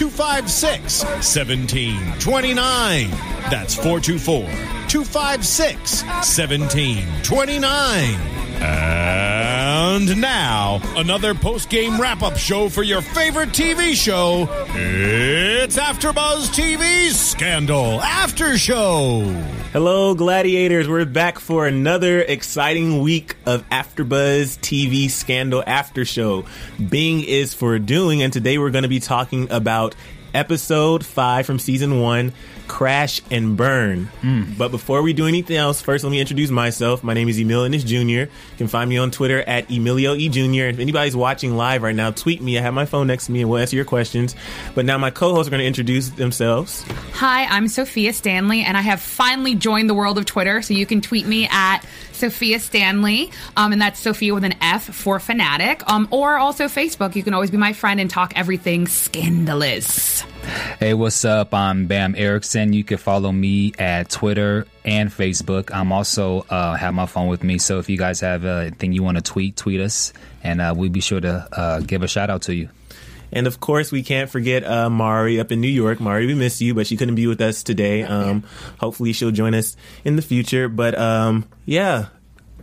256 1729. That's 424 256 1729. And now, another post game wrap up show for your favorite TV show. It's AfterBuzz TV's Scandal After Show. Hello, gladiators. We're back for another exciting week of AfterBuzz TV Scandal After Show. Bing is for doing, and today we're going to be talking about episode five from season one, Crash and Burn. But before we do anything else, first let me introduce myself. My name is Emilio Ennis Jr. You can find me on Twitter at Emilio E Jr. If anybody's watching live right now, tweet me. I have my phone next to me and we'll answer your questions. But now my co-hosts are going to introduce themselves. Hi, I'm Sophia Stanley, and I have finally joined the world of Twitter. So you can tweet me at Sophia Stanley, um, and that's Sophia with an F for fanatic, um, or also Facebook. You can always be my friend and talk everything scandalous. Hey, what's up? I'm Bam Erickson. You can follow me at Twitter and Facebook. I'm also uh, have my phone with me, so if you guys have uh, anything you want to tweet, tweet us, and uh, we'll be sure to uh, give a shout out to you. And of course, we can't forget uh, Mari up in New York. Mari, we miss you, but she couldn't be with us today. Um, hopefully, she'll join us in the future. But um, yeah,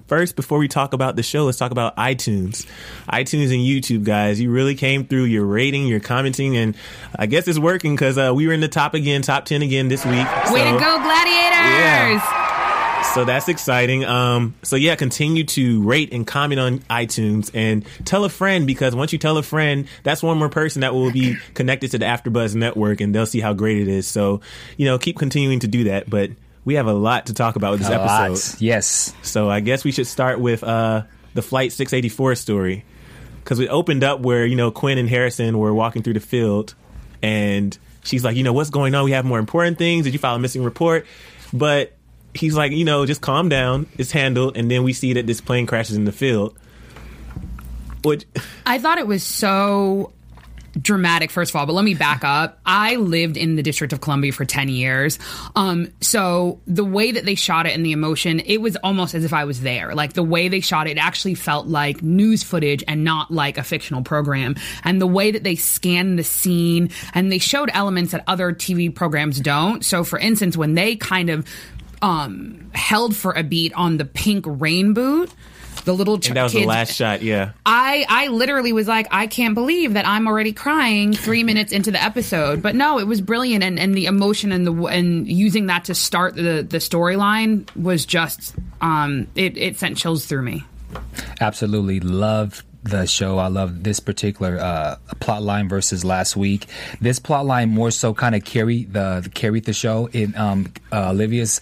first, before we talk about the show, let's talk about iTunes. iTunes and YouTube, guys. You really came through your rating, your commenting, and I guess it's working because uh, we were in the top again, top 10 again this week. Way to go, gladiators! Yeah. so that's exciting. Um, so yeah, continue to rate and comment on iTunes and tell a friend because once you tell a friend, that's one more person that will be connected to the AfterBuzz network and they'll see how great it is. So you know, keep continuing to do that. But we have a lot to talk about with this A lot. episode. Yes. So I guess we should start with uh, the Flight 684 story because we opened up where you know Quinn and Harrison were walking through the field, and she's like, you know, what's going on? We have more important things. Did you file a missing report? But he's like, you know, just calm down. It's handled. And then we see that this plane crashes in the field. Which I thought it was so dramatic first of all but let me back up. I lived in the district of columbia for 10 years. Um so the way that they shot it and the emotion it was almost as if i was there. Like the way they shot it, it actually felt like news footage and not like a fictional program. And the way that they scanned the scene and they showed elements that other tv programs don't. So for instance when they kind of um held for a beat on the pink rain boot the little ch- and that was the last shot. Yeah. I I literally was like, I can't believe that I'm already crying three minutes into the episode. But no, it was brilliant, and, and the emotion and the and using that to start the the storyline was just um it it sent chills through me. Absolutely love the show. I love this particular uh, plot line versus last week. This plot line more so kind of carried the carried the show. In um, uh, Olivia's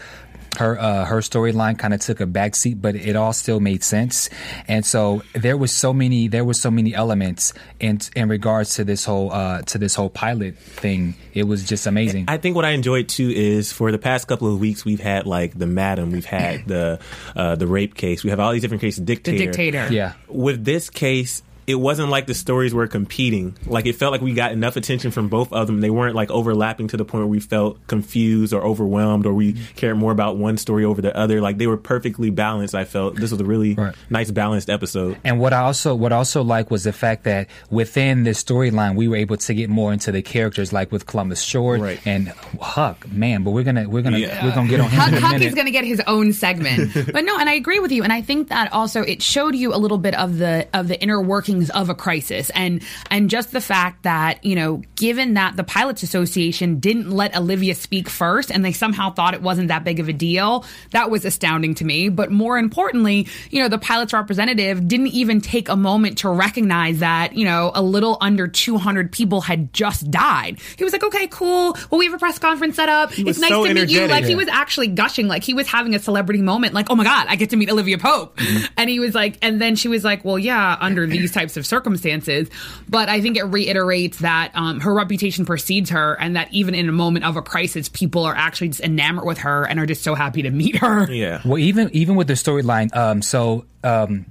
her uh, her storyline kind of took a backseat, but it all still made sense. And so there was so many there was so many elements in in regards to this whole uh, to this whole pilot thing. It was just amazing. I think what I enjoyed too is for the past couple of weeks we've had like the madam, we've had the uh, the rape case, we have all these different cases. Dictator, dictator. yeah. With this case, it wasn't like the stories were competing. Like it felt like we got enough attention from both of them. They weren't like overlapping to the point where we felt confused or overwhelmed or we cared more about one story over the other. Like they were perfectly balanced. I felt this was a really Right. nice balanced episode. And what I also what I also like was the fact that within this storyline we were able to get more into the characters, like with Columbus Short Right. and Huck. Man, but we're gonna we're gonna Yeah. we're gonna get on him Huck, in a Huck is going to get his own segment, but no, and I agree with you, and I think that also it showed you a little bit of the of the inner workings makings of a crisis. And and just the fact that you know given that the pilots association didn't let olivia speak first and they somehow thought it wasn't that big of a deal that was astounding to me. But more importantly you know the pilots representative didn't even take a moment to recognize that you know a little under 200 people had just died. He was like okay cool. Well we have a press conference set up. It's nice so to meet you. Like he was actually gushing. Like he was having a celebrity moment like oh my god i get to meet olivia pope. Mm-hmm. and he was like and then she was like well yeah under these types of circumstances but i think it reiterates that um, her reputation precedes her and that even in a moment of a crisis people are actually just enamored with her and are just so happy to meet her Yeah. Well, even even with the storyline, um, so um,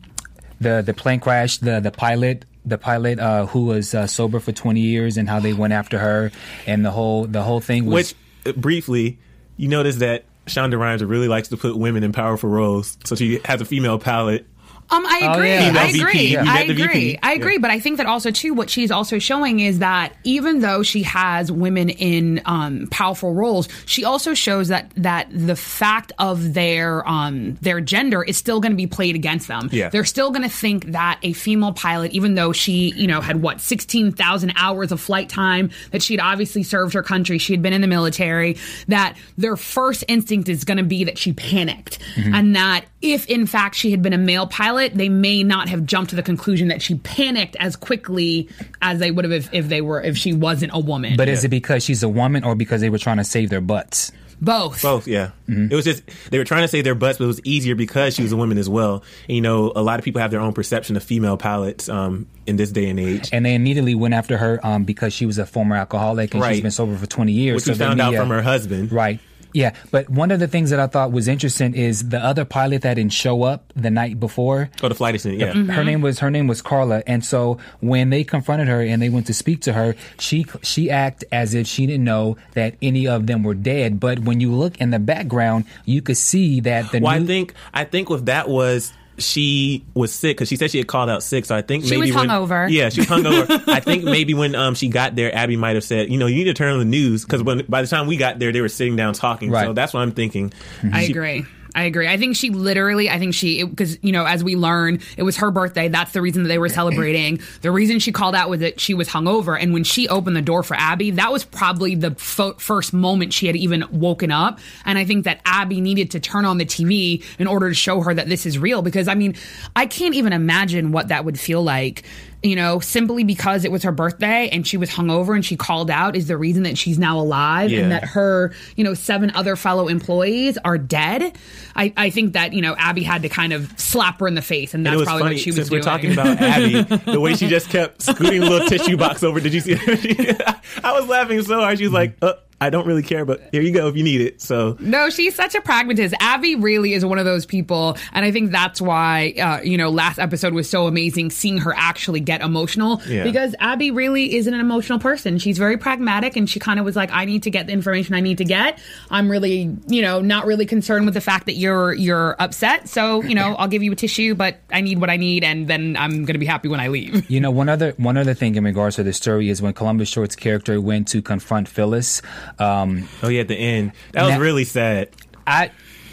the the plane crash, the the pilot. The pilot, uh, who was uh, sober for twenty years, and how they went after her, and the whole the whole thing was Which, uh, briefly, you notice that Shonda Rhimes really likes to put women in powerful roles. So she has a female pilot. Um, I Oh, agree. yeah. I agree. VP. You I agree. VP. I agree. Yeah. But I think that also too, what she's also showing is that even though she has women in um, powerful roles, she also shows that that the fact of their um, their gender is still going to be played against them. Yeah. They're still going to think that a female pilot, even though she you know had what sixteen thousand hours of flight time, that she had obviously served her country, she had been in the military, that their first instinct is going to be that she panicked, and that if in fact she had been a male pilot, they may not have jumped to the conclusion that she panicked as quickly as they would have if, if they were if she wasn't a woman. But is it because she's a woman or because they were trying to save their butts? both. Both, yeah. It was just they were trying to save their butts, but it was easier because she was a woman as well. And, you know, a lot of people have their own perception of female pilots um, in this day and age. And they immediately went after her um, because she was a former alcoholic and Right. she's been sober for 20 years. Which we the found out media- from her husband. Right. Yeah, but one of the things that I thought was interesting is the other pilot that didn't show up the night before. Oh, the flight attendant, yeah. Mm-hmm. Her name was her name was Carla, and so when they confronted her and they went to speak to her, she she acted as if she didn't know that any of them were dead. But when you look in the background, you could see that the Well, I think I think with that was she was sick because she said she had called out sick. So I think She maybe was when, hungover. Yeah, she was hungover. I think maybe when um she got there, Abby might have said, you know, you need to turn on the news because when by the time we got there, they were sitting down talking. So that's what I'm thinking. I She- agree. I agree. I think she literally, I think she, because, you know, as we learn, it was her birthday. That's the reason that they were celebrating. The reason she called out was that she was hungover. And when she opened the door for Abby, that was probably the fo- first moment she had even woken up. And I think that Abby needed to turn on the TV in order to show her that this is real. Because, I mean, I can't even imagine what that would feel like. You know, simply because it was her birthday and she was hungover and she called out is the reason that she's now alive Yeah. and that her, you know, seven other fellow employees are dead. I, I think that, you know, Abby had to kind of slap her in the face, and And that's was probably funny what she was since doing. we're talking about Abby, the way she just kept scooting a little tissue box over. Did you see? I was laughing so hard. She was like, uh, "I don't really care, but here you go if you need it." So No, she's such a pragmatist. Abby really is one of those people, and I think that's why uh, you know last episode was so amazing seeing her actually get emotional Yeah. because Abby really isn't an emotional person. She's very pragmatic, and she kind of was like, "I need to get the information I need to get. I'm really, you know, not really concerned with the fact that you're you're upset. So you know, I'll give you a tissue, but I need what I need, and then I'm going to be happy when I leave." You know, one other one other thing in regards to the story is when Columbus Short's character went to confront Phyllis. Um, oh yeah, at the end that was Now- really sad. I,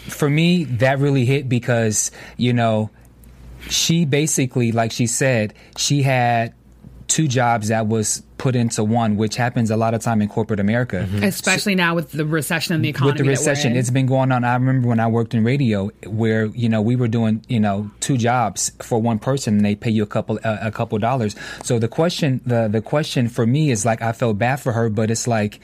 for me, that really hit because you know, she basically, like she said, she had two jobs that was put into one, which happens a lot of time in corporate America. Especially now with the recession and the economy. With the recession, it's been going on. I remember when I worked in radio, where you know we were doing you know two jobs for one person, and they pay you a couple uh, a couple dollars. So the question the the question for me is like I felt bad for her, but it's like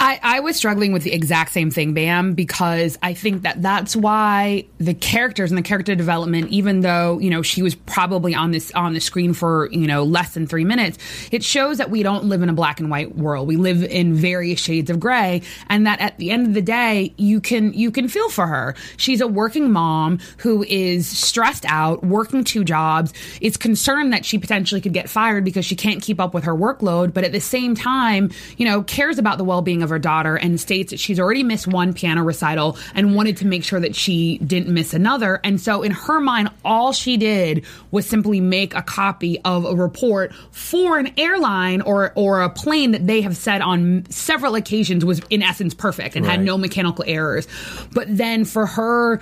I, I was struggling with the exact same thing, Bam, because I think that that's why the characters and the character development, even though you know she was probably on this on the screen for you know less than three minutes, it shows that we don't live in a black and white world. We live in various shades of gray, and that at the end of the day, you can you can feel for her. She's a working mom who is stressed out, working two jobs, is concerned that she potentially could get fired because she can't keep up with her workload, but at the same time, you know, cares about the well being of her daughter and states that she's already missed one piano recital and wanted to make sure that she didn't miss another. And so, in her mind, all she did was simply make a copy of a report for an airline or, or a plane that they have said on several occasions was, in essence, perfect and had no mechanical errors. But then for her,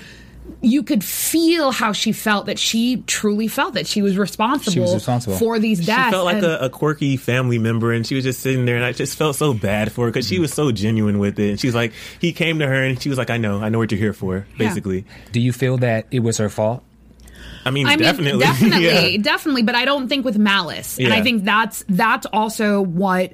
you could feel how she felt that she truly felt that she was responsible, She was responsible. for these deaths. She felt like a, a quirky family member, and she was just sitting there, and I just felt so bad for her because she was so genuine with it. And she's like, he came to her, and she was like, "I know, I know what you're here for." Yeah. Basically, Do you feel that it was her fault? I mean, I mean, definitely, definitely, Yeah. definitely, but I don't think with malice, and I think that's that's also what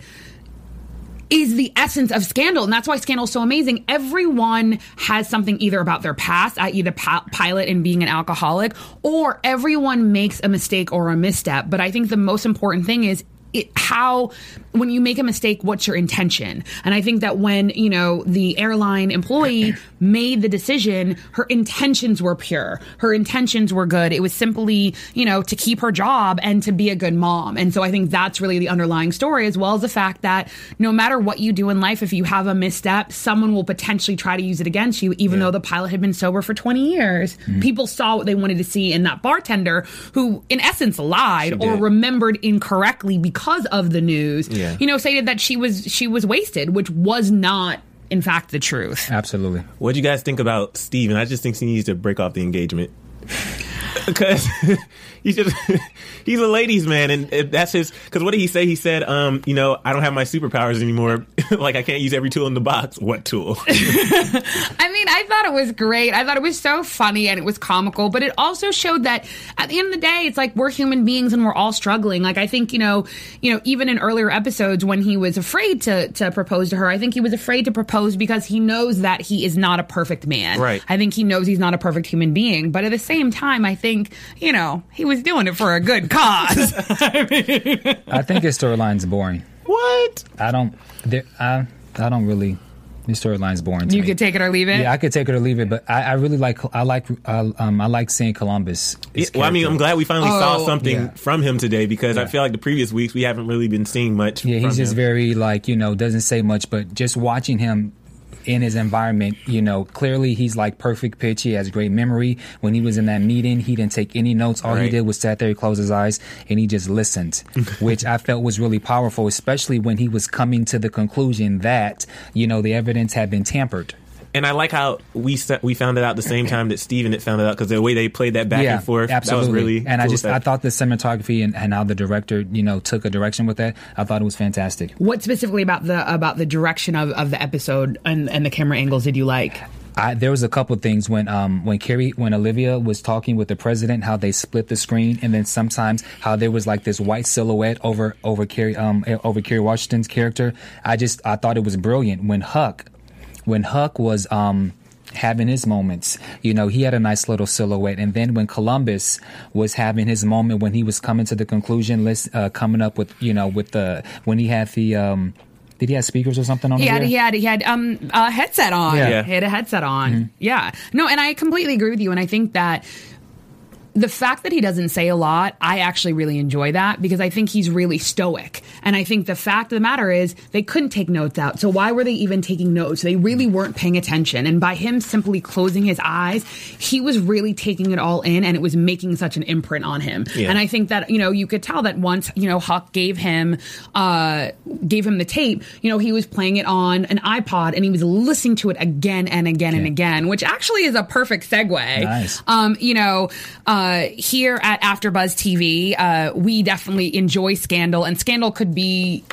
is the essence of Scandal, and that's why Scandal is so amazing. Everyone has something either about their past, i.e., the pi- pilot and being an alcoholic, or everyone makes a mistake or a misstep. But I think the most important thing is. It, how when you make a mistake what's your intention? And i think that when you know the airline employee made the decision her intentions were pure. Her intentions were good. It was simply you know to keep her job and to be a good mom. And so i think that's really the underlying story as well as the fact that no matter what you do in life if you have a misstep someone will potentially try to use it against you even though the pilot had been sober for 20 years. Mm-hmm. People saw what they wanted to see in that bartender who in essence lied or remembered incorrectly because of the news Yeah. you know stated that she was she was wasted which was not in fact the truth Absolutely. What do you guys think about Stephen? I just think he needs to break off the engagement. Because he's just he's a ladies man and that's his because what did he say he said um you know i don't have my superpowers anymore like i can't use every tool in the box what tool I mean, I thought it was great. I thought it was so funny and it was comical, but it also showed that at the end of the day, it's like we're human beings and we're all struggling. Like I think, you know, you know, even in earlier episodes when he was afraid to to propose to her, I think he was afraid to propose because he knows that he is not a perfect man. Right. I think he knows he's not a perfect human being, but at the same time, I think, you know, he was doing it for a good cause. I think his storyline's boring. what I don't. There, I. I don't really. His storyline's boring. To you me. could take it or leave it. Yeah, I could take it or leave it, but I, I really like. I like. I, um, I like seeing Columbus. Yeah, well, I mean. I'm glad we finally saw Oh. something Yeah. from him today because I feel like the previous weeks we haven't really been seeing much. Yeah, from he's just him. very like you know doesn't say much, but just watching him in his environment, you know, clearly he's like perfect pitch. He has great memory. When he was in that meeting, he didn't take any notes. All he did was sat there, he closed his eyes, and he just listened, which I felt was really powerful, especially when he was coming to the conclusion that you know the evidence had been tampered. And I like how we we found it out the same time that Stephen had found it out because the way they played that back and forth, absolutely. that was really. and I just with I thought the cinematography and, and how the director you know took a direction with that, I thought it was fantastic. What specifically about the about the direction of, of the episode and, and the camera angles did you like? I, there was a couple things when um when Kerry when Olivia was talking with the president how they split the screen and then sometimes how there was like this white silhouette over over Kerry um over Kerry Washington's character. I just I thought it was brilliant when Huck when Huck was um having his moments you know he had a nice little silhouette and then when Columbus was having his moment when he was coming to the conclusion list uh, coming up with you know with the when he had the um did he have speakers or something on He had he had he had um a headset on. Yeah. Yeah. He had a headset on. Yeah. No, and I completely agree with you. And I think that the fact that he doesn't say a lot, I actually really enjoy that because I think he's really stoic. And I think the fact of the matter is they couldn't take notes out. So why were they even taking notes? They really weren't paying attention. And by him simply closing his eyes, he was really taking it all in and it was making such an imprint on him. Yeah. And I think that, you know, you could tell that once, you know, Huck gave him uh gave him the tape, you know, he was playing it on an iPod and he was listening to it again and again and again, which actually is a perfect segue. Nice. Um, you know, uh, here at AfterBuzz TV, uh, we definitely enjoy Scandal, and Scandal could be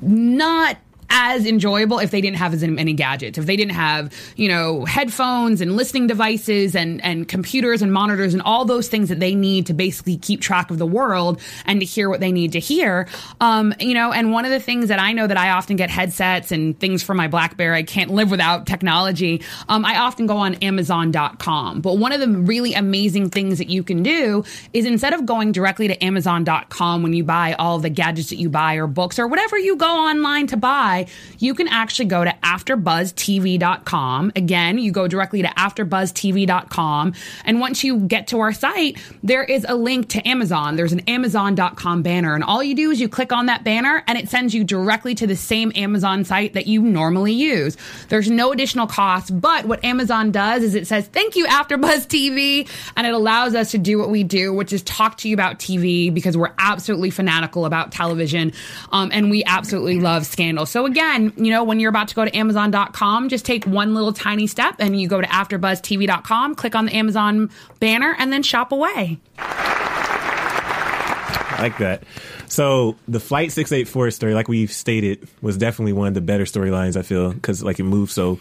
not as enjoyable if they didn't have as many gadgets if they didn't have you know headphones and listening devices and and computers and monitors and all those things that they need to basically keep track of the world and to hear what they need to hear. Um you know and one of the things that i know that i often get headsets and things for my blackberry i can't live without technology. Um i often go on amazon.com but one of the really amazing things that you can do is instead of going directly to amazon.com when you buy all the gadgets that you buy or books or whatever you go online to buy you can actually go to afterbuzztv.com again you go directly to afterbuzztv.com and once you get to our site there is a link to amazon. There's an amazon.com banner and all you do is you click on that banner and it sends you directly to the same amazon site that you normally use. There's no additional cost but what amazon does is it says thank you afterbuzz tv and it allows us to do what we do which is talk to you about tv because we're absolutely fanatical about television um, and we absolutely love scandal so again, you know, when you're about to go to Amazon.com, just take one little tiny step and you go to AfterBuzzTV.com, click on the Amazon banner, and then shop away. I like that. So the Flight 684 story, like we've stated, was definitely one of the better storylines, I feel, because like it moved so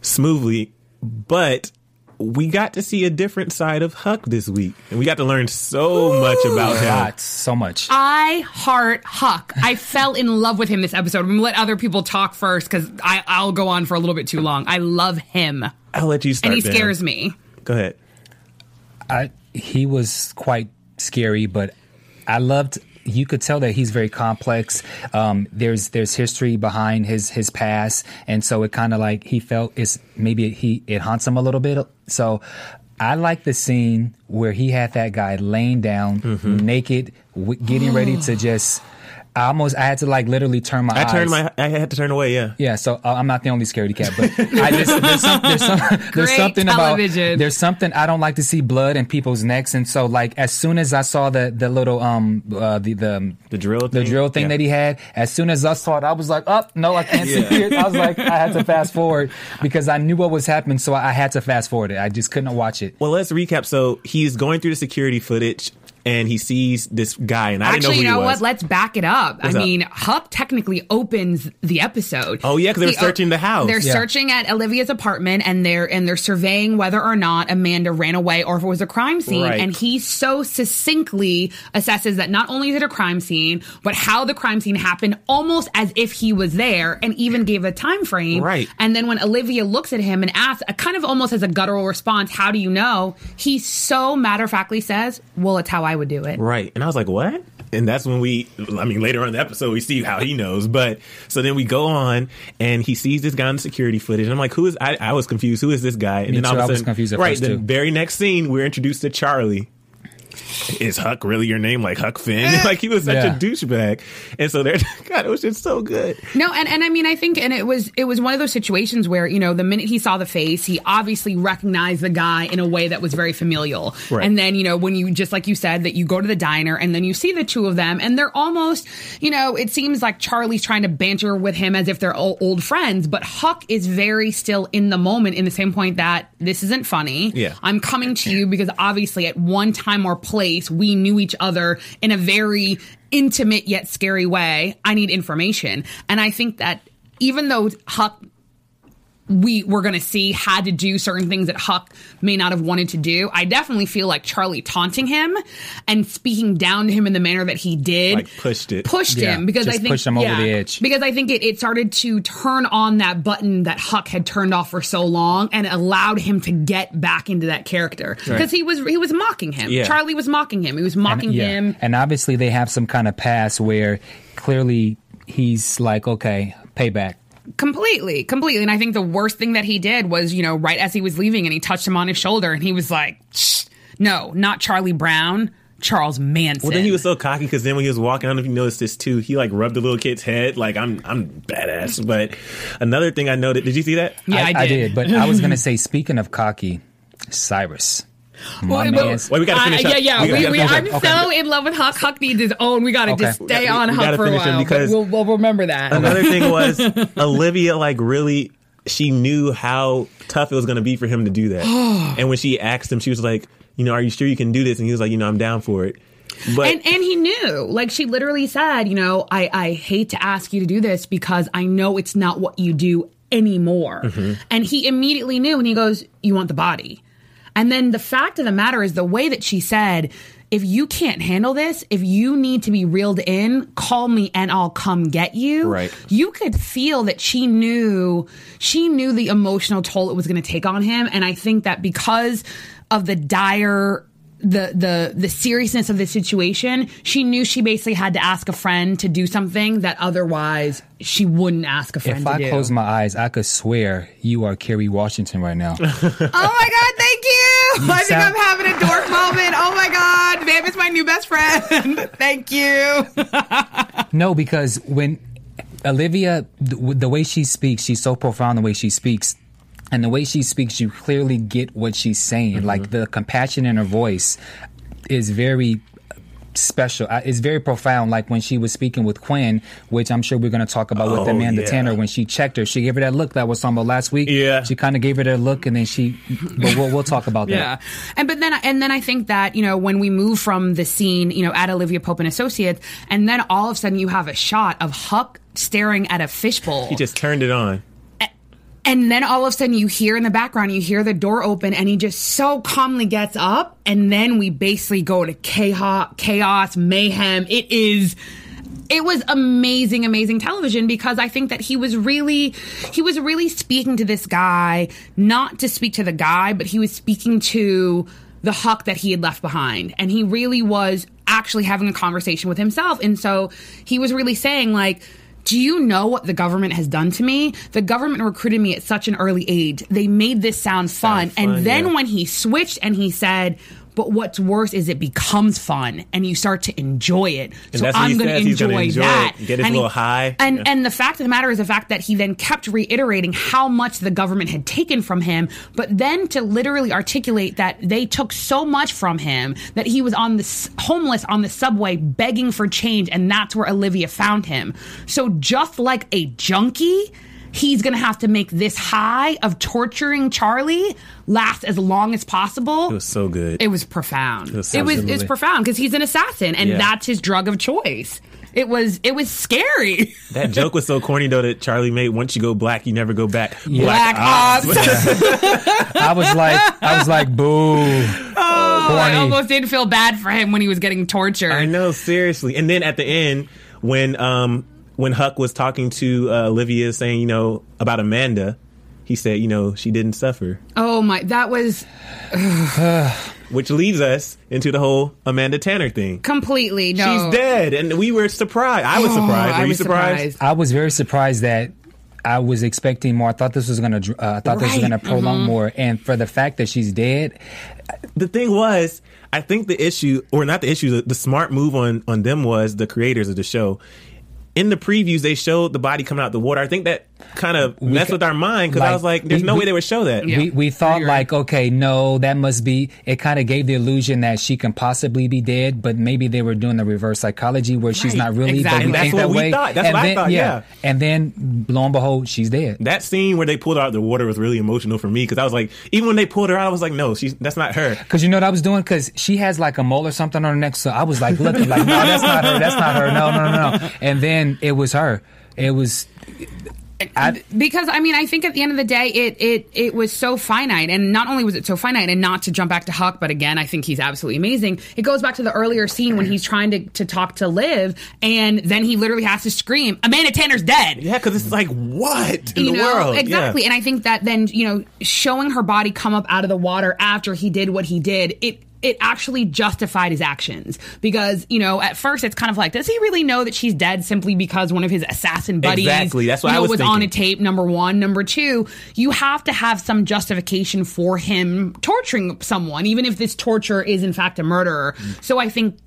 smoothly. But we got to see a different side of Huck this week. And we got to learn so much about him. God, so much. I heart Huck. I fell in love with him this episode. I'm gonna let other people talk first because I'll go on for a little bit too long. I love him, I'll let you start. and he Dan. scares me. Go ahead. I he was quite scary, but I loved. You could tell that he's very complex. Um, there's there's history behind his his past, and so it kind of like he felt it's maybe he it haunts him a little bit. So I like the scene where he had that guy laying down naked, w- getting ready to just. I almost I had to like literally turn my I eyes. turned my. I had to turn away. Yeah. Yeah, so uh, I'm not the only scaredy cat, but I just there's, some, there's, some, there's something television. about there's something I don't like to see blood in people's necks, and so like as soon as I saw the the little um uh, the the The drill the thing? drill thing Yeah. that he had, as soon as I saw it, I was like, oh no, I can't see it. I was like, I had to fast forward because I knew what was happening, so I had to fast forward it. I just couldn't watch it. Well, let's recap. So he's going through the security footage and he sees this guy, and I didn't know Actually, who you know he was. what? Let's back it up. What's I up? mean, Huck technically opens the episode. Oh, yeah, because they're The- searching the house. They're Yeah. searching at Olivia's apartment, and they're and they're surveying whether or not Amanda ran away or if it was a crime scene. Right. And he so succinctly assesses that not only is it a crime scene, but how the crime scene happened, almost as if he was there, and even gave a time frame. Right. And then when Olivia looks at him and asks, kind of almost as a guttural response, "How do you know?" He so matter of factly says, "Well, it's how I would do it." Right. And I was like, what? And that's when we, I mean, later on in the episode, we see how he knows. But so then we go on and he sees this guy in the security footage. And I'm like, who is, I, I was confused. Who is this guy? And Me then all too. of a I was sudden- confused at right. first, the too. very next scene, we're introduced to Charlie. Is Huck really your name? Like Huck Finn? Eh. like he was such Yeah. a douchebag. And so they're, God, it was just so good. No, and, and I mean, I think, and it was it was one of those situations where you know the minute he saw the face, he obviously recognized the guy in a way that was very familial. Right. And then you know when you just like you said that you go to the diner and then you see the two of them and they're almost, you know, it seems like Charlie's trying to banter with him as if they're old, old friends, but Huck is very still in the moment in the same point that this isn't funny. Yeah. I'm coming to you because obviously at one time or place we knew each other in a very intimate yet scary way. I need information. And I think that even though Huck we were going to see had to do certain things that Huck may not have wanted to do. I definitely feel like Charlie taunting him and speaking down to him in the manner that he did, Like, pushed it. pushed Yeah, him because I think pushed him over the edge. because I think it, it started to turn on that button that Huck had turned off for so long and allowed him to get back into that character because he was he was mocking him. Yeah. Charlie was mocking him. He was mocking yeah. him. And obviously they have some kind of past where clearly he's like, okay, payback. Completely, completely. And I think the worst thing that he did was, you know, right as he was leaving and he touched him on his shoulder and he was like, Shh, no, not Charlie Brown, Charles Manson. Well, then he was so cocky because then when he was walking, I don't know if you noticed this too. He like rubbed the little kid's head, like I'm, I'm badass. But another thing I noted, did you see that? Yeah, I, I did. did. But I was going to say, speaking of cocky, Cyrus. My Well, Wait, we gotta finish Uh, up. yeah, yeah. We We, gotta we, I'm up. so in love with Huck. Huck needs his own. We got to Okay. just stay We- on Huck gotta for a while. because- we'll, we'll remember that. Another thing was Olivia, like really, she knew how tough it was going to be for him to do that. and when she asked him, she was like, "You know, are you sure you can do this?" And he was like, "You know, I'm down for it." But and and he knew like she literally said you know i i hate to ask you to do this because i know it's not what you do anymore and he immediately knew and he goes you want the body and then the fact of the matter is the way that she said if you can't handle this if you need to be reeled in call me and i'll come get you Right. you could feel that she knew she knew the emotional toll it was going to take on him and i think that because of the dire the the the seriousness of the situation she knew she basically had to ask a friend to do something that otherwise she wouldn't ask a friend if to I do. close my eyes, I could swear you are Kerry Washington right now. oh my god thank you, i think i'm having a dork moment. Oh my god babe is my new best friend. Thank you. No, because when Olivia, the, the way she speaks, she's so profound the way she speaks. And the way she speaks, you clearly get what she's saying. Mm-hmm. Like the compassion in her voice is very special. It's very profound. Like when she was speaking with Quinn, which I'm sure we're going to talk about with Oh, Amanda yeah. Tanner. When she checked her, she gave her that look that was on about last week. Yeah. she kind of gave her that look, and then she. But we'll, we'll talk about that. Yeah, and but then and then I think that you know when we move from the scene, you know, at Olivia Pope and Associates, and then all of a sudden you have a shot of Huck staring at a fishbowl. He just turned it on. And then all of a sudden you hear in the background, you hear the door open and he just so calmly gets up. And then we basically go to chaos, chaos, mayhem. It is, it was amazing, amazing television because I think that he was really, he was really speaking to this guy, not to speak to the guy, but he was speaking to the Huck that he had left behind. And he really was actually having a conversation with himself. And so he was really saying like, do you know what the government has done to me? The government recruited me at such an early age. They made this sound fun. fun, and then yeah. when he switched and he said, but what's worse is it becomes fun and you start to enjoy it. so I'm going to enjoy that. it, get his and he- little high. And Yeah. and the fact of the matter is the fact that he then kept reiterating how much the government had taken from him, but then to literally articulate that they took so much from him that he was on the s- homeless on the subway begging for change, and that's where Olivia found him. So just like a junkie. He's gonna have to make this high of torturing Charlie last as long as possible. It was so good. It was profound. It was was, it was it's profound because he's an assassin, and Yeah. that's his drug of choice. It was it was scary. that joke was so corny though that Charlie made. Once you go black, you never go back. Black Ops. I was like, I was like, boo. Oh, I almost didn't feel bad for him when he was getting tortured. I know, seriously. And then at the end, when um when Huck was talking to uh, Olivia, saying you know about Amanda, he said you know she didn't suffer, Oh my, that was which leads us into the whole Amanda Tanner thing. completely no. She's dead, and we were surprised. I was Oh, surprised. Were I you was surprised? I was very surprised that I was expecting more. I thought this was gonna. Uh, I thought this was gonna prolong more, and for the fact that she's dead, the thing was, I think the issue, or not the issue, the, the smart move on on them was the creators of the show. In the previews, they showed the body coming out the water. I think that kind of messed ca- with our mind because I was like, "There's we- no we- way they would show that." Yeah. we we thought You're like, okay, no, that must be. It kind of gave the illusion that she can possibly be dead, but maybe they were doing the reverse psychology where she's not really. exactly. But we And that's think what that we way. thought. That's and what I thought, yeah. and then lo and behold, she's dead. That scene where they pulled her out of the water was really emotional for me because I was like, even when they pulled her out, I was like, no, she's that's not her. Because you know what I was doing? Because she has like a mole or something on her neck. So I was like looking like, no, that's not her. That's not her. No, no, no, no. And then it was her. It was. I, because I mean I think at the end of the day it it it was so finite and not only was it so finite and not to jump back to Huck but again I think he's absolutely amazing it goes back to the earlier scene when he's trying to, to talk to Liv and then he literally has to scream Amanda Tanner's dead Yeah, because it's like what in you the know world? exactly Yeah. and I think that then you know showing her body come up out of the water after he did what he did it it actually justified his actions. Because you know at first it's kind of like does he really know that she's dead simply because one of his assassin buddies Exactly, that's what you I know, was was on a thinking. tape number one. Number two you have to have some justification for him torturing someone even if this torture is in fact a murderer. So i think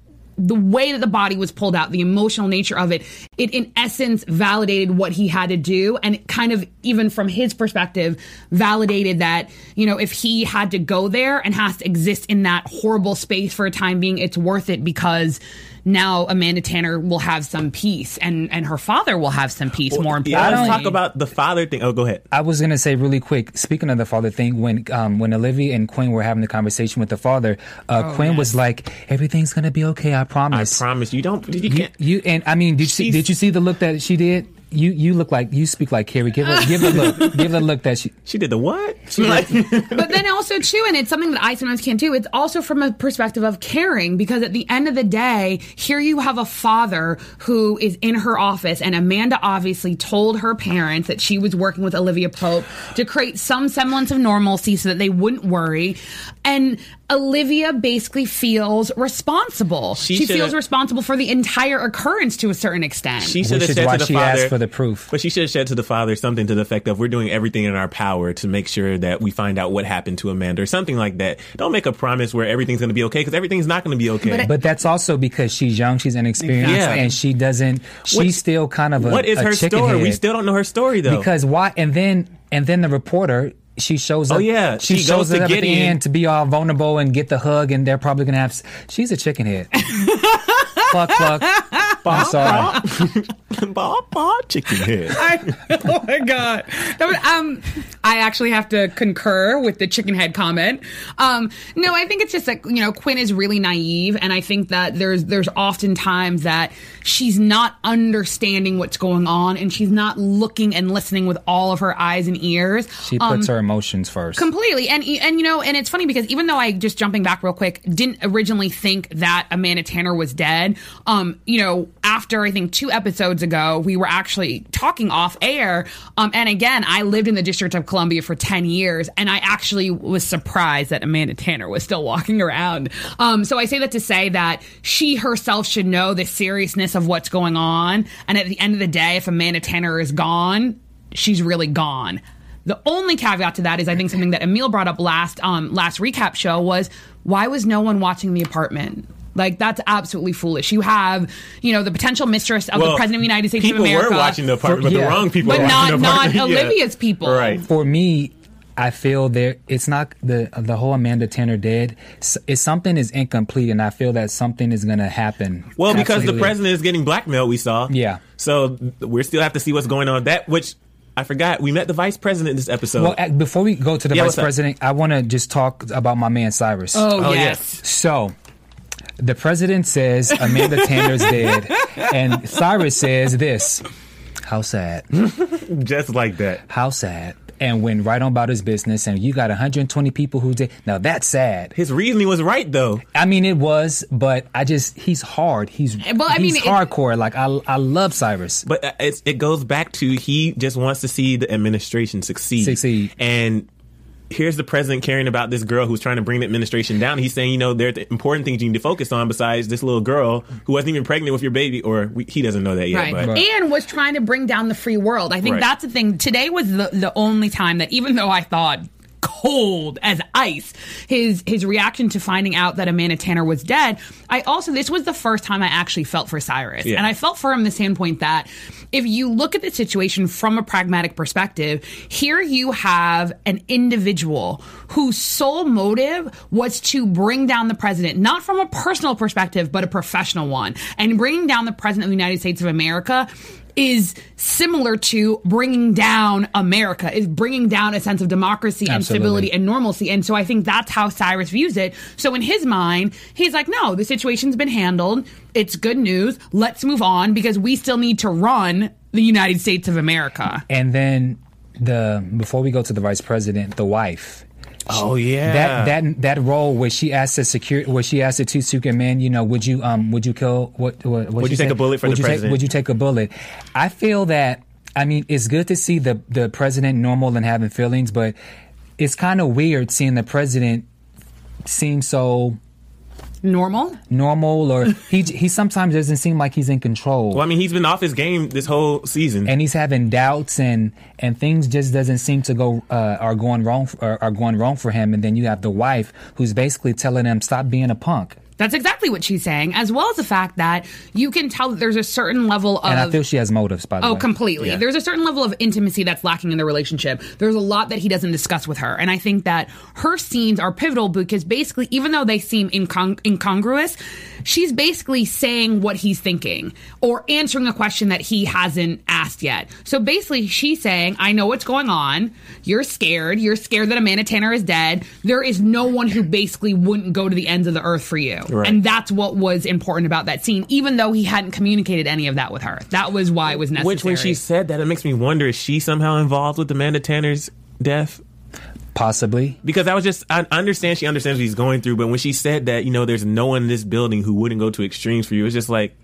the way that the body was pulled out, the emotional nature of it, it in essence validated what he had to do. And it kind of, even from his perspective, validated that, you know, if he had to go there and has to exist in that horrible space for a time being, it's worth it because now Amanda Tanner will have some peace and, and her father will have some peace, more importantly. Yeah, let's talk about the father thing. Oh, go ahead. I was gonna say really quick. Speaking of the father thing, when um, when Olivia and Quinn were having the conversation with the father, uh, Oh, Quinn was like, "Everything's gonna be okay. I promise. I promise." promise you don't. You you, can't. you and I mean, did you see, did you see the look that she did? You you look like you speak like Kerry. Give her give her a look. give her a look that she. She did the what? She like. but then also too, and it's something that I sometimes can't do. It's also from a perspective of caring because at the end of the day, here you have a father who is in her office, and Amanda obviously told her parents that she was working with Olivia Pope to create some semblance of normalcy so that they wouldn't worry. And Olivia basically feels responsible. She She, feels responsible for the entire occurrence to a certain extent. She should have Which is said why to the she father asked the proof. But she should have said to the father something to the effect of, "We're doing everything in our power to make sure that we find out what happened to Amanda," or something like that. Don't make a promise where everything's going to be okay because everything's not going to be okay. But that's also because she's young, she's inexperienced, Exactly. and she doesn't. She's What- still kind of a. what is a her chicken story? We still don't know her story though. because why? And then and then the reporter. She shows oh, up. Oh, yeah. she, She shows goes to up at the Gideon. end to be all vulnerable and get the hug, and they're probably gonna have. She's a chicken head. cluck cluck. I'm sorry. Bah, bah, chicken head. I, oh my god! That was, um, I actually have to concur with the chicken head comment. Um, no, I think it's just like you know Quinn is really naive, and I think that there's there's often times that she's not understanding what's going on, and she's not looking and listening with all of her eyes and ears. She puts her emotions first. Completely, and and you know, and it's funny because even though I just jumping back real quick didn't originally think that Amanda Tanner was dead, um, you know, after I think two episodes ago we were actually talking off air, um, and again I lived in the District of Columbia for ten years, and I actually was surprised that Amanda Tanner was still walking around. Um, so I say that to say that she herself should know the seriousness of what's going on, and at the end of the day, if Amanda Tanner is gone, she's really gone. The only caveat to that is I think something that Emil brought up last um last recap show was why was no one watching the apartment? Like that's absolutely foolish. You have, you know, the potential mistress of the president of the United States of America. people were watching the apartment, but yeah. the wrong people but were not watching the not apartment. Yeah. Olivia's people. Right. For me, I feel there. It's not the the whole Amanda Tanner dead. S- It's something is incomplete, and I feel that something is going to happen. Well, because the president is getting blackmailed, we saw. Yeah. So we still have to see what's going on with that. Which I forgot. We met the vice president in this episode. Well, before we go to the Yeah, vice president, I want to just talk about my man Cyrus. Oh, Oh, yes. So, the president says Amanda Tanner's dead, and Cyrus says this. How sad. just like that. How sad. And went right on about his business, and you got 120 people who did. Now that's sad. His reasoning was right though. I mean, it was, but I just he's hard. He's Well, I he's mean, it- hardcore. Like I I love Cyrus. But uh, it's, it goes back to he just wants to see the administration succeed. Succeed. And here's the president caring about this girl who's trying to bring the administration down. He's saying, you know, there are the important things you need to focus on besides this little girl who wasn't even pregnant with your baby, or we, he doesn't know that yet. Right. But And was trying to bring down the free world. I think Right. that's the thing. Today was the, the only time that even though I thought cold as ice. His his reaction to finding out that Amanda Tanner was dead I also this was the first time I actually felt for Cyrus. Yeah. and I felt for him the standpoint that if you look at the situation from a pragmatic perspective here you have an individual whose sole motive was to bring down the president not from a personal perspective but a professional one. And bringing down the president of the United States of America is similar to bringing down America, is bringing down a sense of democracy and Absolutely. stability and normalcy. And so I think that's how Cyrus views it. So in his mind, he's like, no, the situation's been handled. It's good news. Let's move on because we still need to run the United States of America. And then the before we go to the vice president, the wife. Oh yeah, That that that role where she asked the security, where she asked the two secret men, you know, would you um would you kill what what Would you take a bullet for would the you take, president? would you take a bullet? I feel that I mean it's good to see the the president normal and having feelings, but it's kind of weird seeing the president seem so Normal? normal or he he sometimes doesn't seem like he's in control. well, I mean, he's been off his game this whole season. and he's having doubts and and things just doesn't seem to go uh, are going wrong are, are going wrong for him and then you have the wife who's basically telling him stop being a punk That's exactly what she's saying, as well as the fact that you can tell that there's a certain level of and I feel she has motives by the Oh, way Oh, completely. Yeah. There's a certain level of intimacy that's lacking in the relationship. There's a lot that he doesn't discuss with her. And I think that her scenes are pivotal because basically, even though they seem incong- incongruous, she's basically saying what he's thinking or answering a question that he hasn't asked yet. So basically, she's saying, I know what's going on. You're scared. You're scared that Amanda Tanner is dead. There is no one who basically wouldn't go to the ends of the earth for you. Right. And that's what was important about that scene, even though he hadn't communicated any of that with her. That was why it was necessary. Which, when she said that, it makes me wonder: is she somehow involved with Amanda Tanner's death? possibly Because I was just, I understand she understands what he's going through, but when she said that, you know, there's no one in this building who wouldn't go to extremes for you, it's just like,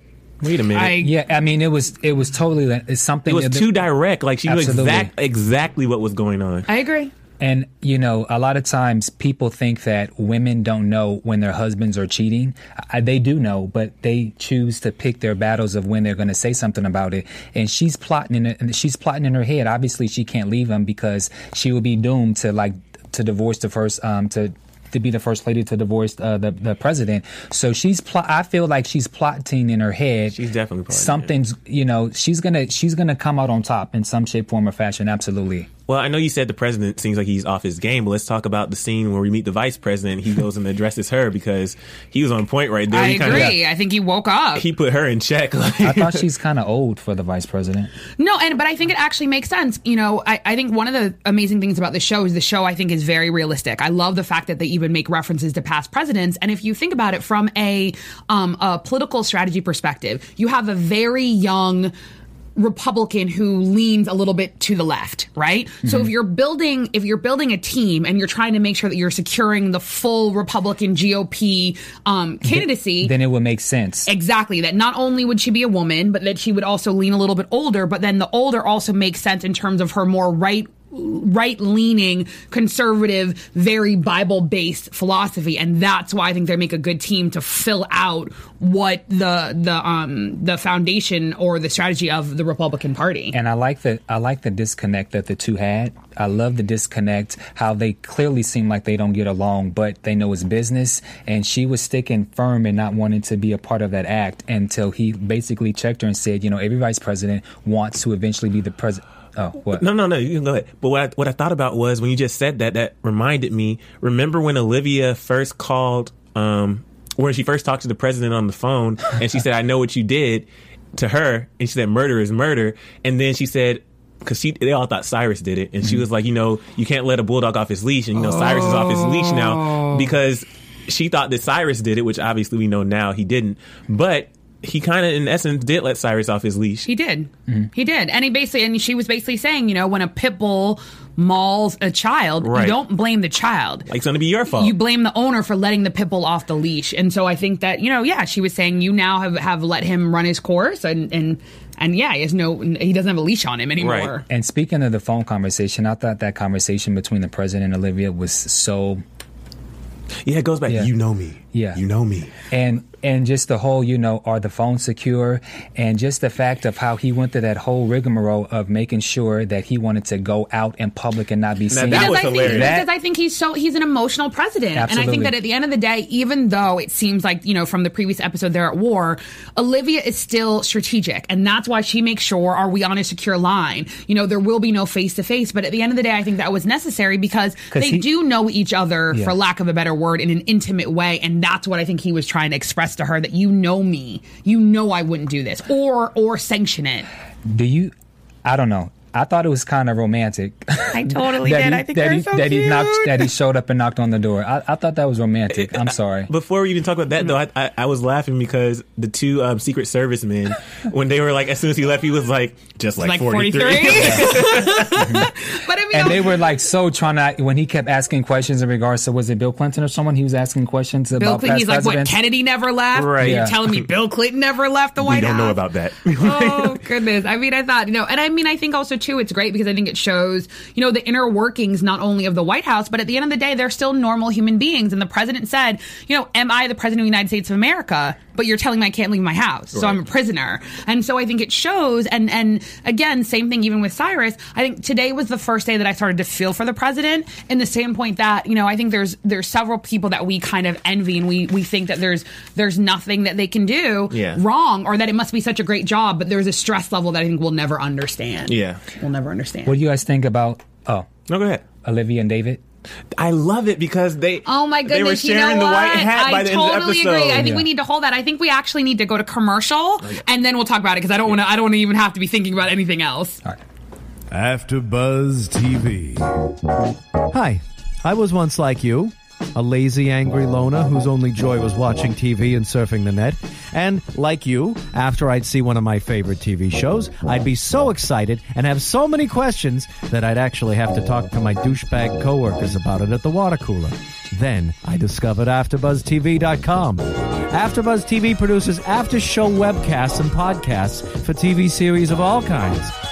wait a minute. I yeah I mean it was it was totally it's something it was that- too direct. Like she knew Absolutely. exact, exactly what was going on. I agree. And you know, a lot of times people think that women don't know when their husbands are cheating. I, they do know, but they choose to pick their battles of when they're going to say something about it. And she's plotting in and she's plotting in her head. Obviously, she can't leave him because she will be doomed to like to divorce the first um to. To be the first lady to divorce uh, the the president, so she's. Pl- I feel like she's plotting in her head. She's definitely plotting, something's. You know, she's gonna she's gonna come out on top in some shape, form, or fashion. Absolutely. Well, I know you said the president seems like he's off his game, but let's talk about the scene where we meet the vice president. He goes and addresses her because he was on point right there. I he kinda- agree. I think he woke up. he put her in check. Like, I thought she's kind of old for the vice president. No, and but I think it actually makes sense. You know, I, I think one of the amazing things about the show is the show I think is very realistic. I love the fact that they even make references to past presidents. And if you think about it from a um, a political strategy perspective, you have a very young Republican who leans a little bit to the left, right? So if you're building if you're building a team and you're trying to make sure that you're securing the full Republican GOP um, candidacy, Then it would make sense. Exactly. That not only would she be a woman, but that she would also lean a little bit older. But then the older also makes sense in terms of her more right right leaning conservative very bible based philosophy and that's why i think they make a good team to fill out what the the um the foundation or the strategy of the republican party And I like the I like the disconnect that the two had. I love the disconnect, how they clearly seem like they don't get along, but they know it's business. And she was sticking firm and not wanting to be a part of that act until he basically checked her and said, you know, every vice president wants to eventually be the president. Oh, what? No, no, no. You can go ahead. But what I, what I thought about was when you just said that, that reminded me. Remember when Olivia first called, um, when she first talked to the president on the phone, and she said, "I know what you did," to her, and she said, "Murder is murder," and then she said. Because she, they all thought Cyrus did it, and she was like, you know, you can't let a bulldog off his leash, and you know, Cyrus is off his leash now because she thought that Cyrus did it, which obviously we know now he didn't. But he kind of, in essence, did let Cyrus off his leash. He did. He did. And he basically, and she was basically saying, you know, when a pit bull mauls a child, Right. you don't blame the child. Like it's gonna be your fault. You blame the owner for letting the pit bull off the leash. And so I think that, you know, yeah, she was saying you now have, have let him run his course and, and, and yeah, he has no, he doesn't have a leash on him anymore. Right. And speaking of the phone conversation, I thought that conversation between the president and Olivia was so yeah, it goes back. Yeah. You know me. Yeah. you know me. and and just the whole you know are the phones secure and just the fact of how he went through that whole rigmarole of making sure that he wanted to go out in public and not be seen that because was I think. That- because I think he's so he's an emotional president, and I think that at the end of the day, even though it seems like you know from the previous episode they're at war, Olivia is still strategic, and that's why she makes sure are we on a secure line? You know, there will be no face to face, but at the end of the day, I think that was necessary because they he- do know each other, Yeah. for lack of a better word, in an intimate way, and that's what I think he was trying to express to her that you know me, you know I wouldn't do this, or or sanction it. do you i don't know I thought it was kind of romantic. I totally that did. He, I think that he, so that he cute. knocked that he showed up and knocked on the door. I, I thought that was romantic. I'm sorry. Before we even talk about that, though, I, I, I was laughing because the two um, Secret Service men, when they were like, as soon as he left, he was like, just like, like 43. 43. but I mean, And they were like so trying to when he kept asking questions in regards to was it Bill Clinton or someone he was asking questions Bill about Clinton, past he's like, what. Kennedy never left? Right. You're telling me Bill Clinton never left the White House. We don't House? know about that. oh goodness i mean i thought you know and i mean i think also too it's great because i think it shows you know the inner workings not only of the white house but at the end of the day they're still normal human beings. And the president said you know am i the president of the united states of america but you're telling me i can't leave my house so i'm a prisoner and so i think it shows and and again same thing even with cyrus i think today was the first day that i started to feel for the president in the standpoint that you know i think there's there's several people that we kind of envy and we we think that there's there's nothing that they can do Yeah. wrong or that it must be such a great job, but there's a stress level that I think we'll never understand. Yeah. We'll never understand. What do you guys think about oh No, go ahead. Olivia and David? I love it because they Oh my goodness, they were sharing you know the white hat I by the totally end of the episode. agree. I think Yeah. we need to hold that. I think we actually need to go to commercial, and then we'll talk about it because I don't want to. I don't want to even have to be thinking about anything else. After Buzz TV. Hi, I was once like you, a lazy, angry loner whose only joy was watching TV and surfing the net. And like you, after I'd see one of my favorite TV shows, I'd be so excited and have so many questions that I'd actually have to talk to my douchebag coworkers about it at the water cooler. Then I discovered AfterBuzzTV.com. AfterBuzz TV produces after-show webcasts and podcasts for TV series of all kinds,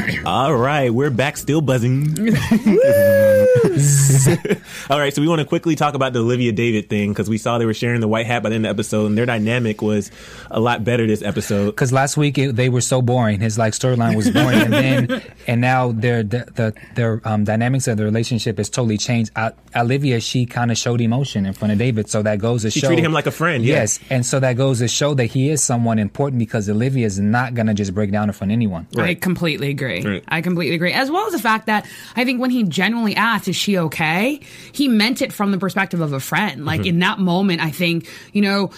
All right, we're back, still buzzing. All right, so we want to quickly talk about the Olivia David thing because we saw they were sharing the white hat by the end of the episode, and their dynamic was a lot better this episode. Because last week it, they were so boring. His like storyline was boring, and then and now their the, the their um, dynamics of the relationship has totally changed. Uh, Olivia she kind of showed emotion in front of David, so that goes to She show treated him like a friend, yeah. Yes, and so that goes to show that he is someone important because Olivia is not gonna just break down in front of anyone. I completely agree. Right. I completely agree. As well as the fact that I think when he genuinely asked, "Is she okay?" he meant it from the perspective of a friend. Like mm-hmm. in that moment, I think you know.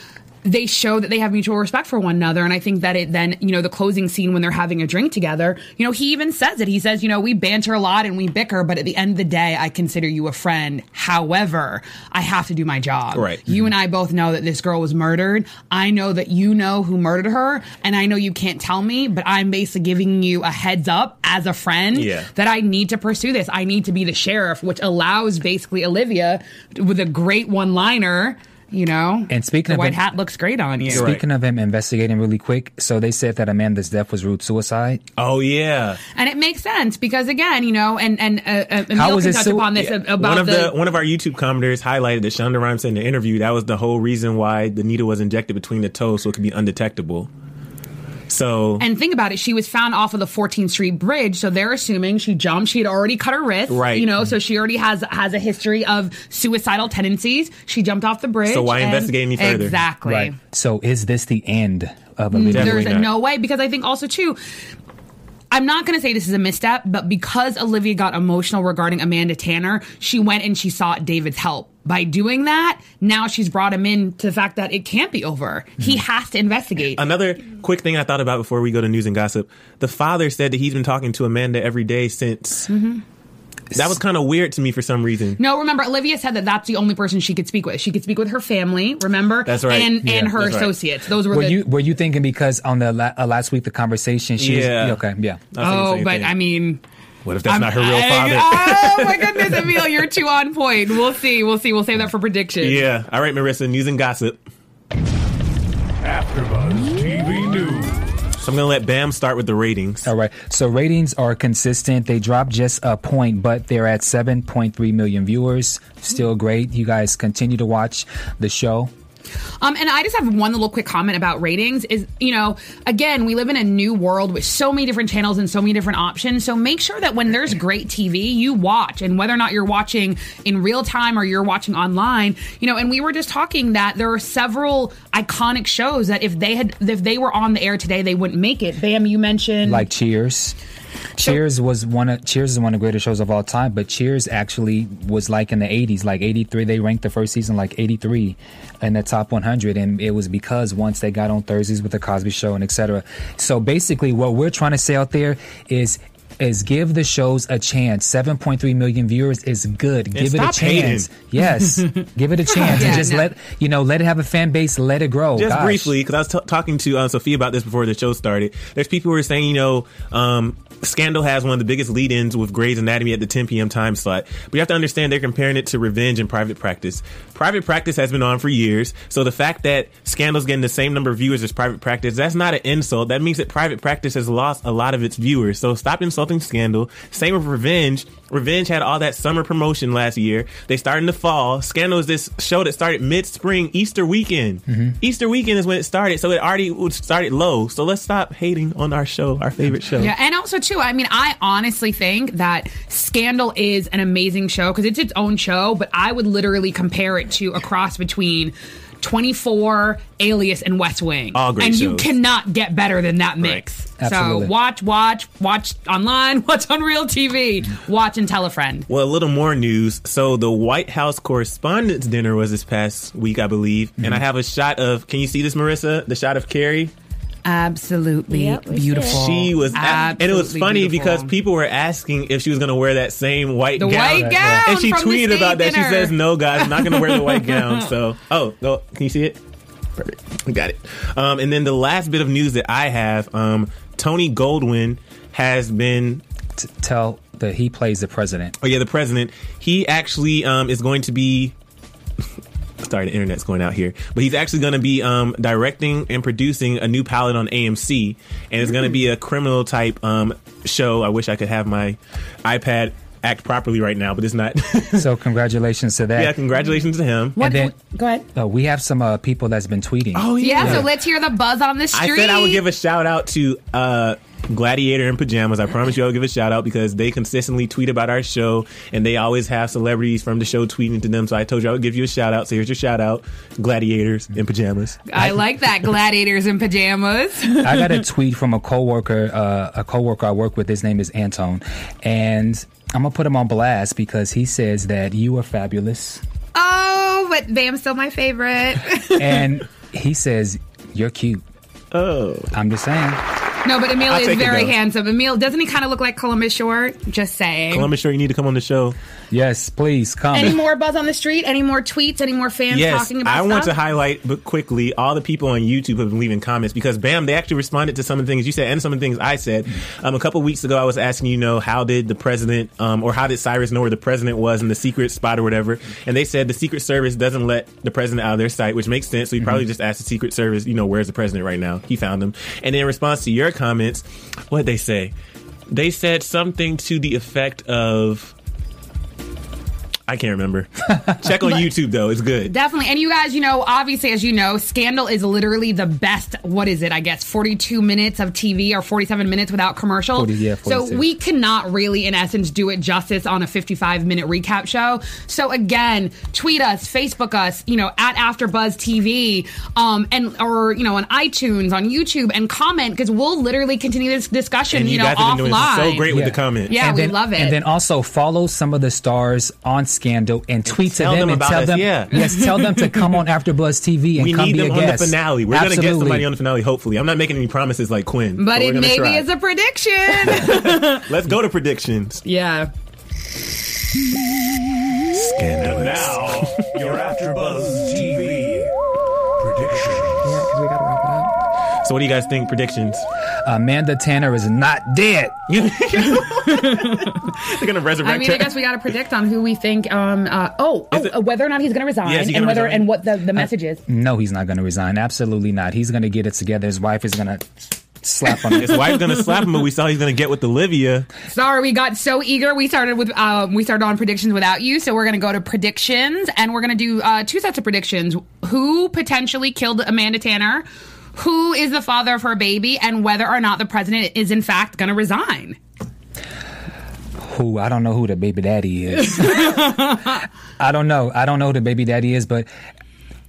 They show that they have mutual respect for one another, and I think that it then, you know, the closing scene when they're having a drink together, you know, he even says it. He says, you know, we banter a lot and we bicker, but at the end of the day, I consider you a friend. However, I have to do my job. Right. You and I both know that this girl was murdered. I know that you know who murdered her, and I know you can't tell me, but I'm basically giving you a heads up as a friend Yeah. that I need to pursue this. I need to be the sheriff, which allows basically Olivia with a great one liner. You know, And speaking the of white it- hat looks great on you. Speaking of him investigating really quick, so they said that Amanda's death was root suicide. Oh yeah, and it makes sense because again, you know, and and uh, uh, Emil How was can touch so- upon this Yeah. about one of the, the, one of our YouTube commenters highlighted that Shonda Rhimes said in the interview that was the whole reason why the needle was injected between the toes so it could be undetectable. So And think about it, she was found off of the 14th Street Bridge, so they're assuming she jumped. She had already cut her wrist, Right. You know, so she already has has a history of suicidal tendencies. She jumped off the bridge. So why and- investigate any further? Exactly. So is this the end of Olivia? Definitely There's not. no way because I think also too. I'm not going to say this is a misstep, but because Olivia got emotional regarding Amanda Tanner, she went and she sought David's help. By doing that, now she's brought him in to the fact that it can't be over. He has to investigate. Another quick thing I thought about before we go to news and gossip: the father said that he's been talking to Amanda every day since. Mm-hmm. That was kind of weird to me for some reason. No, remember Olivia said that that's the only person she could speak with. She could speak with her family, remember? That's right. And Yeah, and her that's right. associates. Those were Were the you were you thinking because on the la- uh, last week the conversation she Yeah. was okay yeah I was thinking the Oh, but thing. I mean what if that's I'm- not her real father? I- oh my goodness, Emil, you're too on point. We'll see. We'll see. We'll save that for prediction. yeah. All right, Marissa. News and gossip. AfterBuzz TV News. So I'm gonna let Bam start with the ratings. All right. So ratings are consistent. They dropped just a point, but they're at 7.3 million viewers. Still great. You guys continue to watch the show. Um, and I just have one little quick comment about ratings is, you know, again, we live in a new world with so many different channels and so many different options. So make sure that when there's great TV, you watch. And whether or not you're watching in real time or you're watching online, you know, and we were just talking that there are several iconic shows that if they had, if they were on the air today, they wouldn't make it. Bam, you mentioned. Like Cheers. Cheers was one of Cheers is one of the greatest shows of all time, but Cheers actually was like in the 80s, like 83. They ranked the first season like 83 in the top 100, and it was because once they got on Thursdays with the Cosby Show and etc. So basically, what we're trying to say out there is. Is give the shows a chance. 7.3 million viewers is good. give it a stop hating. chance. Yes, give it a chance, Yeah, and just no. let you know, let it have a fan base, let it grow. Just Gosh. briefly, because I was t- talking to uh, Sophia about this before the show started. There's people who are saying, you know, um, Scandal has one of the biggest lead-ins with Grey's Anatomy at the 10 p.m. time slot. But you have to understand they're comparing it to Revenge and Private Practice. Private Practice has been on for years, so the fact that Scandal's getting the same number of viewers as Private Practice, that's not an insult. That means that Private Practice has lost a lot of its viewers. So stop insulting Scandal. Same with Revenge. Revenge had all that summer promotion last year. They started in the fall. Scandal is this show that started mid-spring, Easter weekend. Mm-hmm. Easter weekend is when it started, so it already started low. So let's stop hating on our show, our favorite show. Yeah, and also too, I mean, I honestly think that Scandal is an amazing show because it's its own show, but I would literally compare it to a cross between 24, Alias, and West Wing. All great and you cannot get better than that mix. Absolutely. So watch, watch, watch online, watch on real TV, watch and tell a friend. Well, a little more news. So the White House Correspondents' Dinner was this past week, I believe, and mm-hmm. I have a shot of. Can you see this, Marissa? The shot of Kerry. Absolutely Yep, beautiful. She was, absolutely and it was funny beautiful. because people were asking if she was going to wear that same white The gown. white gown and she from tweeted state about that. She says, "No, guys, I'm not going to wear the white gown." So, oh, go. Can you see it? Perfect. We got it. Um, and then the last bit of news that I have, um, Tony Goldwyn has been T- tell that he plays the president. Oh yeah, the president. He actually um, is going to be. Sorry, the internet's going out here, but he's actually going to be um, directing and producing a new pilot on AMC, and it's going to be a criminal type um, show. I wish I could have my iPad act properly right now, but it's not. So congratulations to that. yeah, congratulations to him. What? then- go ahead. Uh, we have some uh, people that's been tweeting. Oh Yeah, yeah. so let's hear the buzz on the street. I street. said I would give a shout out to uh, Gladiator in Pajamas. I promise you I'll give a shout out because they consistently tweet about our show and they always have celebrities from the show tweeting to them. So I told you I would give you a shout out. So here's your shout out Gladiators in Pajamas. I like that. Gladiators in pajamas. I got a tweet from a coworker, uh, a coworker I work with. His name is Anton, and I'm gonna put him on blast because he says that you are fabulous, Oh, but Bam's still my favorite. and he says you're cute. Oh. I'm just saying. No, but Emil is very handsome. Emil, doesn't he kind of look like Columbus Short? Just saying. Columbus Short, you need to come on the show. Yes, please come. Any more buzz on the street? Any more tweets? Any more fans Yes, talking about I stuff? want to highlight but quickly all the people on YouTube have been leaving comments because Bam, they actually responded to some of the things you said and some of the things I said. Um, a couple weeks ago, I was asking you know how did the president um, or how did Cyrus know where the president was in the secret spot or whatever, and they said the Secret Service doesn't let the president out of their sight, which makes sense. So you probably just asked the Secret Service, you know, where's the president right now? He found him, and in response to your comments, what they say? They said something to the effect of. I can't remember. Check on YouTube though; it's good. Definitely. And you guys, you know, obviously, as you know, Scandal is literally the best, what is it, I guess, 42 minutes of TV or 47 minutes without commercial. 40, yeah, so we cannot really, in essence, do it justice on a 55 minute recap show. So again, tweet us, Facebook us, you know, at AfterBuzz TV, um, and, or, you know, on iTunes, on YouTube, and comment because we'll literally continue this discussion, And you, you, know, guys have been doing offline. so great with the comments. Yeah, and we then, love it. And then also follow some of the stars on Scandal and tweet to them, them and about tell us, them, yeah. yes, tell them to come on After Buzz TV and we come need be them a on the finale. We're going to get somebody on the finale, hopefully. I'm not making any promises like Quinn. but we're it maybe try. is a prediction. Let's go to predictions. yeah. Scandalous. Now, your AfterBuzz TV prediction. Yeah, because we gotta wrap it up. So, what do you guys think? Predictions? Amanda Tanner is not dead. They're going to resurrect I mean, her. I guess we got to predict on who we think. Um. Uh, oh, oh it- uh, whether or not he's going to resign, Yeah, is he and gonna whether resign? and what the, the message is. No, he's not going to resign. Absolutely not. He's going to get it together. His wife is going to slap on His wife's going to slap him, but we saw he's going to get with Olivia. Sorry, we got so eager. We started with um, we started on predictions without you, so we're going to go to predictions, and we're going to do uh, two sets of predictions: who potentially killed Amanda Tanner, who is the father of her baby, and whether or not the president is in fact going to resign. Who I don't know who the baby daddy is. I don't know. I don't know who the baby daddy is, but.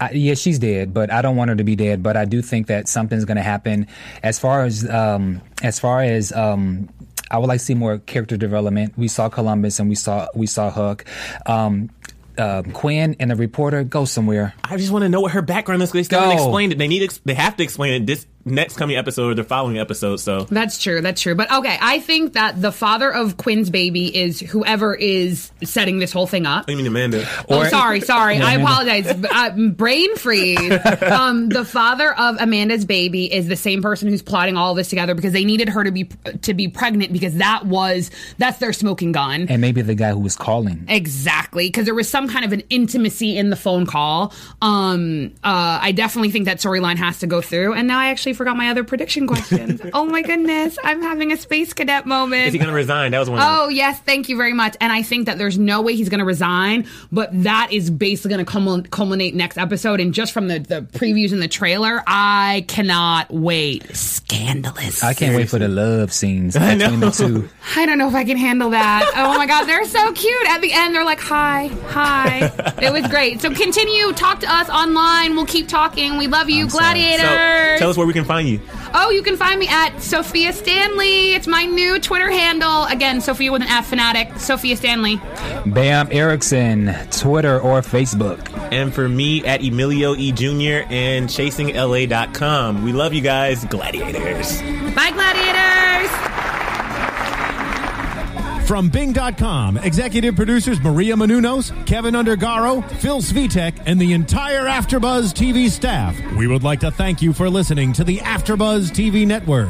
I, yeah, she's dead, but I don't want her to be dead. But I do think that something's going to happen. As far as um, as far as um, I would like to see more character development. We saw Columbus and we saw we saw Huck. Um, um Quinn and the reporter go somewhere. I just want to know what her background is. They still haven't explained it. They need. Ex- they have to explain it this next coming episode or the following episode. So That's true. That's true. But okay, I think that the father of Quinn's baby is whoever is setting this whole thing up. I mean Amanda. Oh, Or- sorry, sorry. I apologize. uh, brain freeze. Um, the father of Amanda's baby is the same person who's plotting all of this together because they needed her to be to be pregnant because that was that's their smoking gun. And maybe the guy who was calling. Exactly, because there was some kind of an intimacy in the phone call. Um, uh, I definitely think that storyline has to go through. And now I actually forgot my other prediction questions. oh my goodness, I'm having a space cadet moment. Is he going to resign? That was one. of them. Oh yes, thank you very much. And I think that there's no way he's going to resign, but that is basically going to culminate next episode. And just from the the previews and the trailer, I cannot wait. Scandalous. I can't wait for the love scenes between the two. I don't know if I can handle that. Oh my god, they're so cute. At the end, they're like, "Hi, hi." It was great. So continue, talk to us online. We'll keep talking. We love you, I'm sorry. So gladiators. tell us where we can find you. Oh, you can find me at Sophia Stanley. It's my new Twitter handle. Again, Sophia with an F, fanatic. Sophia Stanley. Bam Erickson, Twitter or Facebook. And for me at Emilio E. Jr. and chasingla.com. We love you guys, gladiators. Bye, gladiators. From Bing.com, executive producers Maria Menounos, Keven Undergaro, Phil Svitek, and the entire Afterbuzz TV staff, we would like to thank you for listening to the Afterbuzz TV network.